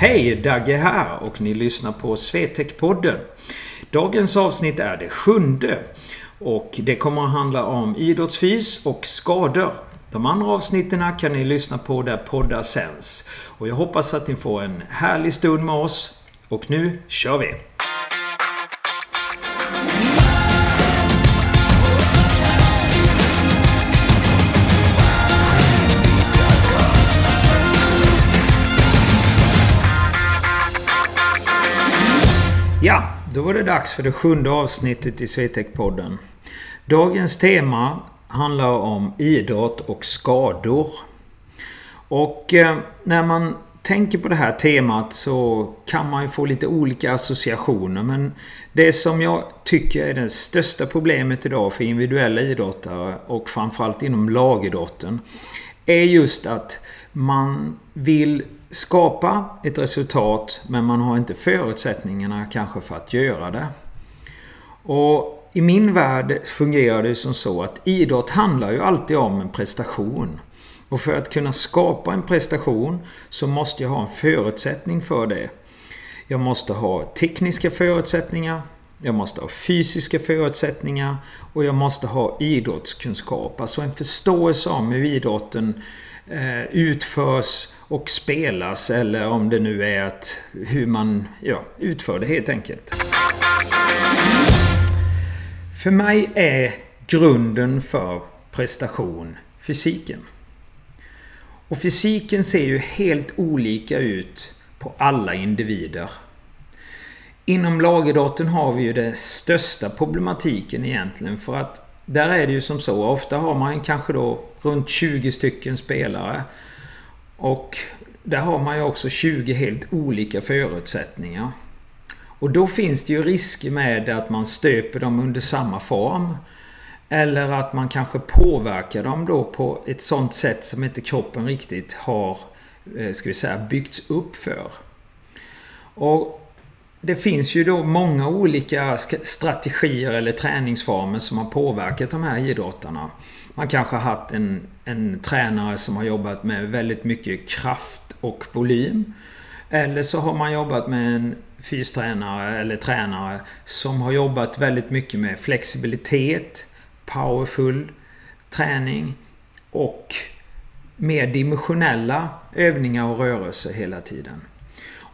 Hej! Dagge här och ni lyssnar på Swetec-podden. Dagens avsnitt är det sjunde. Och det kommer att handla om idrottsfys och skador. De andra avsnitten kan ni lyssna på där poddar sänds. Och jag hoppas att ni får en härlig stund med oss. Och nu kör vi! Då var det dags för det sjunde avsnittet i Swetec-podden. Dagens tema handlar om idrott och skador. Och eh, när man tänker på det här temat så kan man ju få lite olika associationer. Men det som jag tycker är det största problemet idag för individuella idrottare och framförallt inom lagidrotten är just att man vill skapa ett resultat men man har inte förutsättningarna kanske för att göra det. Och i min värld fungerar det som så att idrott handlar ju alltid om en prestation. Och för att kunna skapa en prestation så måste jag ha en förutsättning för det. Jag måste ha tekniska förutsättningar. Jag måste ha fysiska förutsättningar. Och jag måste ha idrottskunskap. Alltså en förståelse om hur idrotten eh, utförs och spelas eller om det nu är att hur man ja, utför det helt enkelt. För mig är grunden för prestation fysiken. Och fysiken ser ju helt olika ut på alla individer. Inom lagidrotten har vi ju den största problematiken egentligen för att där är det ju som så, ofta har man kanske då runt 20 stycken spelare och där har man ju också 20 helt olika förutsättningar. Och då finns det ju risker med att man stöper dem under samma form. Eller att man kanske påverkar dem då på ett sånt sätt som inte kroppen riktigt har eh, ska vi säga, byggts upp för. Och det finns ju då många olika strategier eller träningsformer som har påverkat de här idrottarna. Man kanske har haft en, en tränare som har jobbat med väldigt mycket kraft och volym. Eller så har man jobbat med en fystränare eller tränare som har jobbat väldigt mycket med flexibilitet, powerful träning och mer dimensionella övningar och rörelser hela tiden.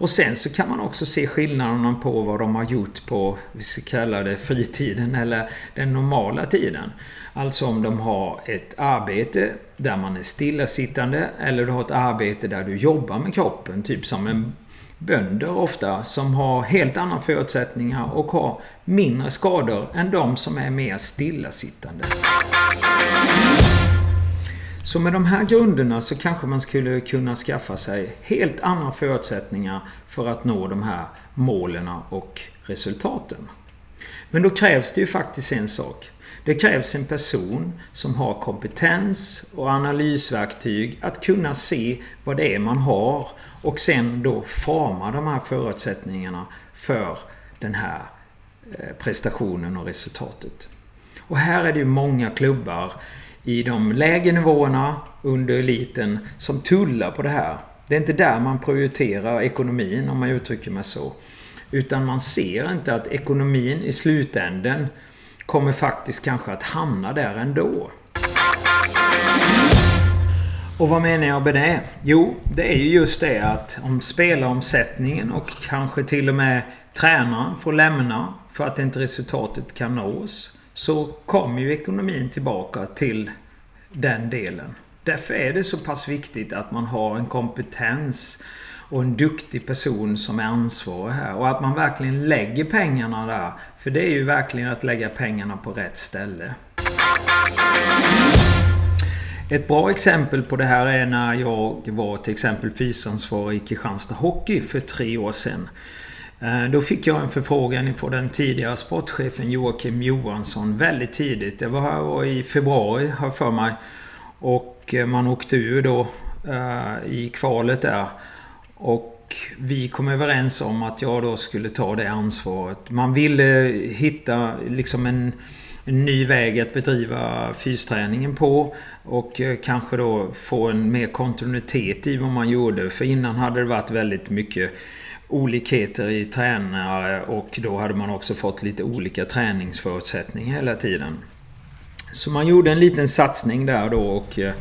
Och sen så kan man också se skillnaderna på vad de har gjort på, vi ska kalla det fritiden eller den normala tiden. Alltså om de har ett arbete där man är stillasittande eller du har ett arbete där du jobbar med kroppen. Typ som en bönder ofta som har helt andra förutsättningar och har mindre skador än de som är mer stillasittande. Så med de här grunderna så kanske man skulle kunna skaffa sig helt andra förutsättningar för att nå de här målen och resultaten. Men då krävs det ju faktiskt en sak. Det krävs en person som har kompetens och analysverktyg att kunna se vad det är man har och sen då forma de här förutsättningarna för den här eh, prestationen och resultatet. Och här är det ju många klubbar i de lägre nivåerna under eliten som tullar på det här. Det är inte där man prioriterar ekonomin om man uttrycker mig så. Utan man ser inte att ekonomin i slutänden kommer faktiskt kanske att hamna där ändå. Och vad menar jag med det? Jo, det är ju just det att om spelaromsättningen och kanske till och med tränaren får lämna för att inte resultatet kan nås. Så kommer ju ekonomin tillbaka till den delen. Därför är det så pass viktigt att man har en kompetens och en duktig person som är ansvarig här. Och att man verkligen lägger pengarna där. För det är ju verkligen att lägga pengarna på rätt ställe. Ett bra exempel på det här är när jag var till exempel fysansvarig i Kristianstad Hockey för tre år sedan. Eh, då fick jag en förfrågan från den tidigare sportchefen Joakim Johansson väldigt tidigt. Det var i februari, har för mig. Och eh, man åkte ur då eh, i kvalet där. Och vi kom överens om att jag då skulle ta det ansvaret. Man ville hitta liksom en en ny väg att bedriva fysträningen på. Och kanske då få en mer kontinuitet i vad man gjorde. För innan hade det varit väldigt mycket olikheter i tränare och då hade man också fått lite olika träningsförutsättningar hela tiden. Så man gjorde en liten satsning där då och eh,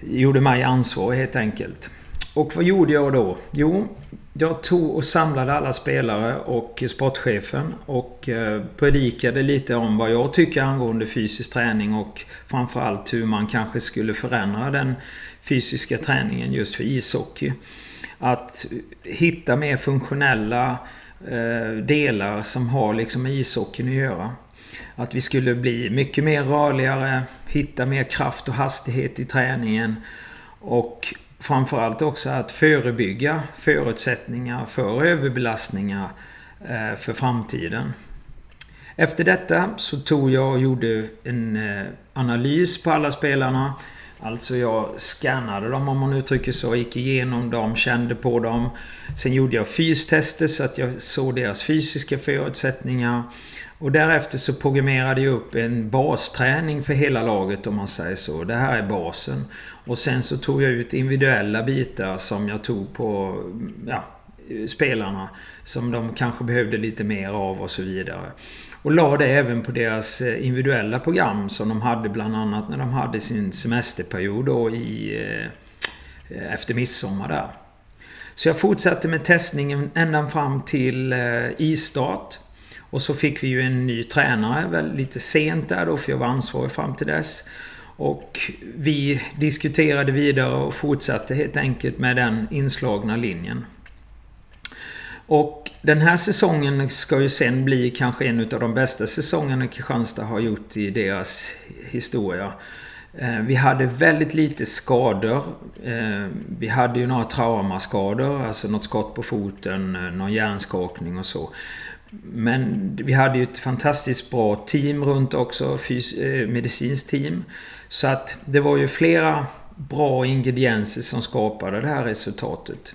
gjorde mig ansvarig helt enkelt. Och vad gjorde jag då? Jo, jag tog och samlade alla spelare och sportchefen och eh, predikade lite om vad jag tycker angående fysisk träning och framförallt hur man kanske skulle förändra den fysiska träningen just för ishockey. Att hitta mer funktionella eh, delar som har liksom med ishockeyn att göra. Att vi skulle bli mycket mer rörligare, hitta mer kraft och hastighet i träningen och framförallt också att förebygga förutsättningar för överbelastningar eh, för framtiden. Efter detta så tog jag och gjorde en eh, analys på alla spelarna. Alltså jag scannade dem om man uttrycker så, gick igenom dem, kände på dem. Sen gjorde jag fystester så att jag såg deras fysiska förutsättningar. Och därefter så programmerade jag upp en basträning för hela laget om man säger så. Det här är basen. Och sen så tog jag ut individuella bitar som jag tog på ja, spelarna. Som de kanske behövde lite mer av och så vidare. Och la det även på deras eh, individuella program som de hade bland annat när de hade sin semesterperiod då i, eh, efter midsommar där. Så jag fortsatte med testningen ända fram till eh, istart. Och så fick vi ju en ny tränare väl lite sent där då för jag var ansvarig fram till dess. Och vi diskuterade vidare och fortsatte helt enkelt med den inslagna linjen. Och den här säsongen ska ju sen bli kanske en av de bästa säsongerna Kristianstad har gjort i deras historia. Eh, vi hade väldigt lite skador. Eh, vi hade ju några traumaskador, alltså något skott på foten, eh, någon hjärnskakning och så. Men vi hade ju ett fantastiskt bra team runt också, medicinskt team. Så att det var ju flera bra ingredienser som skapade det här resultatet.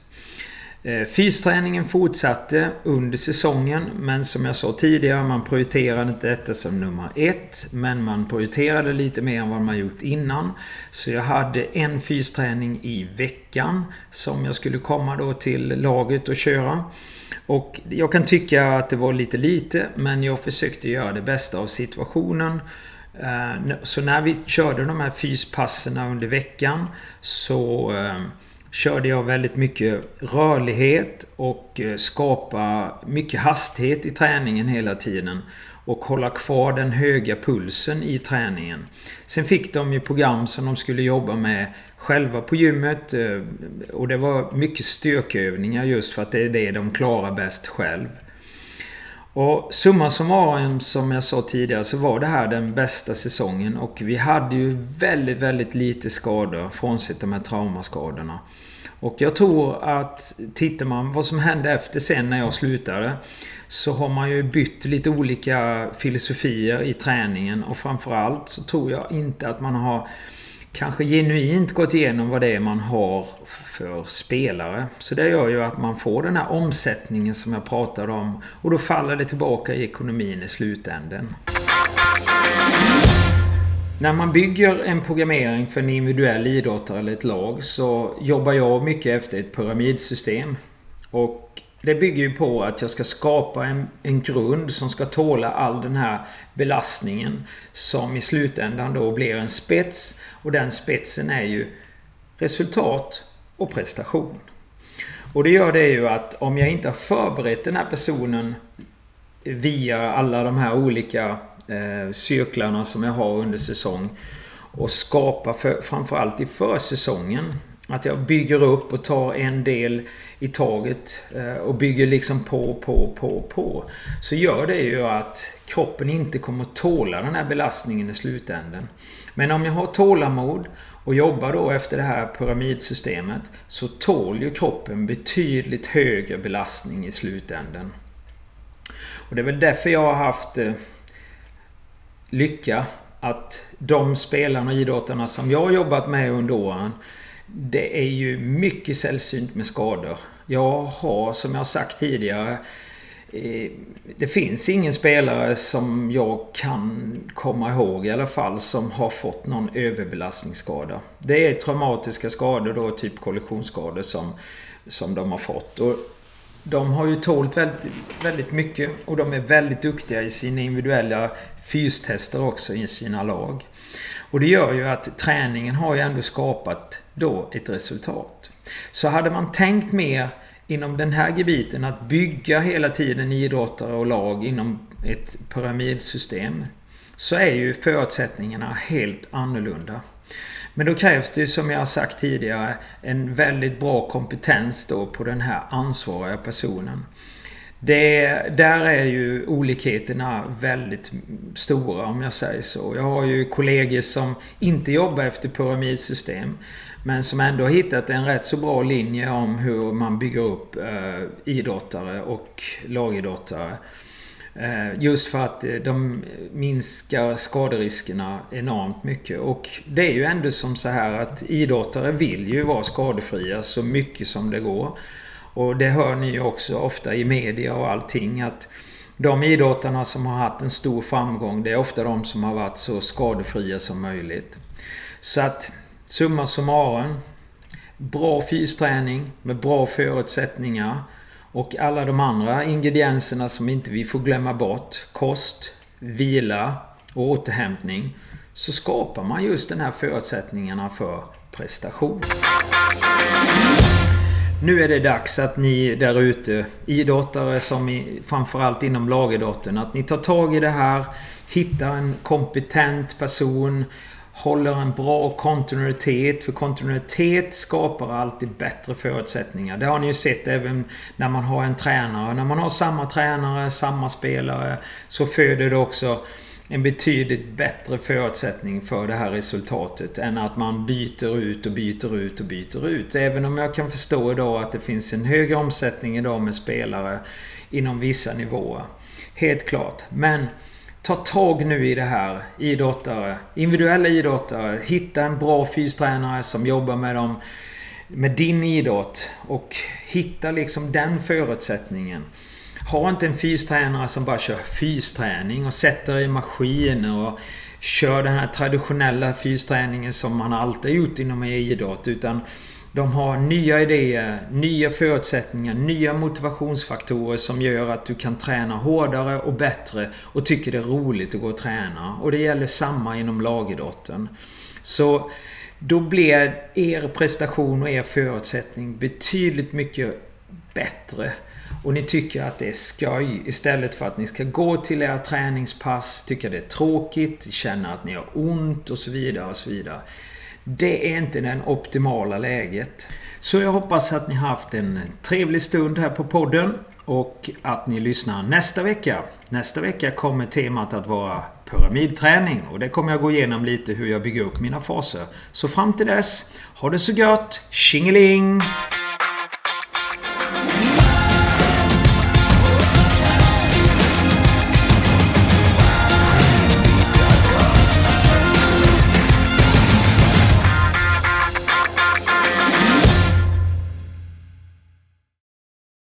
Eh, fysträningen fortsatte under säsongen men som jag sa tidigare man prioriterade inte detta som nummer ett. Men man prioriterade lite mer än vad man gjort innan. Så jag hade en fysträning i veckan som jag skulle komma då till laget och köra. Och jag kan tycka att det var lite lite men jag försökte göra det bästa av situationen. Eh, så när vi körde de här fyspasserna under veckan så eh, körde jag väldigt mycket rörlighet och eh, skapa mycket hastighet i träningen hela tiden. Och hålla kvar den höga pulsen i träningen. Sen fick de ju program som de skulle jobba med själva på gymmet. Eh, och det var mycket styrkeövningar just för att det är det de klarar bäst själv. Och summa summarum som jag sa tidigare så var det här den bästa säsongen och vi hade ju väldigt, väldigt lite skador frånsett de här traumaskadorna. Och jag tror att tittar man vad som hände efter sen när jag slutade så har man ju bytt lite olika filosofier i träningen och framförallt så tror jag inte att man har kanske genuint gått igenom vad det är man har för spelare. Så det gör ju att man får den här omsättningen som jag pratade om och då faller det tillbaka i ekonomin i slutänden. När man bygger en programmering för en individuell idrottare eller ett lag så jobbar jag mycket efter ett pyramidsystem. Och det bygger ju på att jag ska skapa en, en grund som ska tåla all den här belastningen. Som i slutändan då blir en spets. Och den spetsen är ju resultat och prestation. Och det gör det ju att om jag inte har förberett den här personen via alla de här olika eh, cirklarna som jag har under säsong. Och skapa för, framförallt i försäsongen. Att jag bygger upp och tar en del i taget eh, och bygger liksom på, på, på, på. Så gör det ju att kroppen inte kommer att tåla den här belastningen i slutänden. Men om jag har tålamod och jobbar då efter det här pyramidsystemet så tål ju kroppen betydligt högre belastning i slutänden. Och det är väl därför jag har haft eh, lycka att de spelarna och idrottarna som jag har jobbat med under åren det är ju mycket sällsynt med skador. Jag har, som jag sagt tidigare, eh, det finns ingen spelare som jag kan komma ihåg i alla fall som har fått någon överbelastningsskada. Det är traumatiska skador då, typ kollisionsskador som, som de har fått. Och de har ju tålt väldigt, väldigt mycket och de är väldigt duktiga i sina individuella fystester också i sina lag. Och det gör ju att träningen har ju ändå skapat då ett resultat. Så hade man tänkt mer inom den här gebiten att bygga hela tiden idrottare och lag inom ett pyramidsystem så är ju förutsättningarna helt annorlunda. Men då krävs det som jag har sagt tidigare en väldigt bra kompetens då på den här ansvariga personen. Det, där är ju olikheterna väldigt stora om jag säger så. Jag har ju kollegor som inte jobbar efter pyramidsystem. Men som ändå har hittat en rätt så bra linje om hur man bygger upp eh, idrottare och lagidrottare. Eh, just för att eh, de minskar skaderiskerna enormt mycket. Och det är ju ändå som så här att idrottare vill ju vara skadefria så mycket som det går. Och det hör ni ju också ofta i media och allting att de idrottarna som har haft en stor framgång det är ofta de som har varit så skadefria som möjligt. Så att summa summarum. Bra fysträning med bra förutsättningar. Och alla de andra ingredienserna som inte vi får glömma bort. Kost, vila och återhämtning. Så skapar man just den här förutsättningarna för prestation. Nu är det dags att ni där ute, idrottare som i, framförallt inom lagidrotten, att ni tar tag i det här. Hittar en kompetent person. Håller en bra kontinuitet. För kontinuitet skapar alltid bättre förutsättningar. Det har ni ju sett även när man har en tränare. När man har samma tränare, samma spelare, så föder det också en betydligt bättre förutsättning för det här resultatet än att man byter ut och byter ut och byter ut. Även om jag kan förstå idag att det finns en högre omsättning idag med spelare inom vissa nivåer. Helt klart. Men ta tag nu i det här. Idrottare, individuella idrottare. Hitta en bra fystränare som jobbar med dem med din idrott och hitta liksom den förutsättningen. Ha inte en fystränare som bara kör fysträning och sätter i maskiner och kör den här traditionella fysträningen som man alltid gjort inom idrott. Utan de har nya idéer, nya förutsättningar, nya motivationsfaktorer som gör att du kan träna hårdare och bättre och tycker det är roligt att gå och träna. Och det gäller samma inom lagidrotten. Så då blir er prestation och er förutsättning betydligt mycket bättre och ni tycker att det är skoj istället för att ni ska gå till era träningspass, tycka det är tråkigt, känna att ni har ont och så vidare och så vidare. Det är inte det optimala läget. Så jag hoppas att ni har haft en trevlig stund här på podden och att ni lyssnar nästa vecka. Nästa vecka kommer temat att vara pyramidträning och det kommer jag gå igenom lite hur jag bygger upp mina faser. Så fram till dess, ha det så gött! Tjingeling!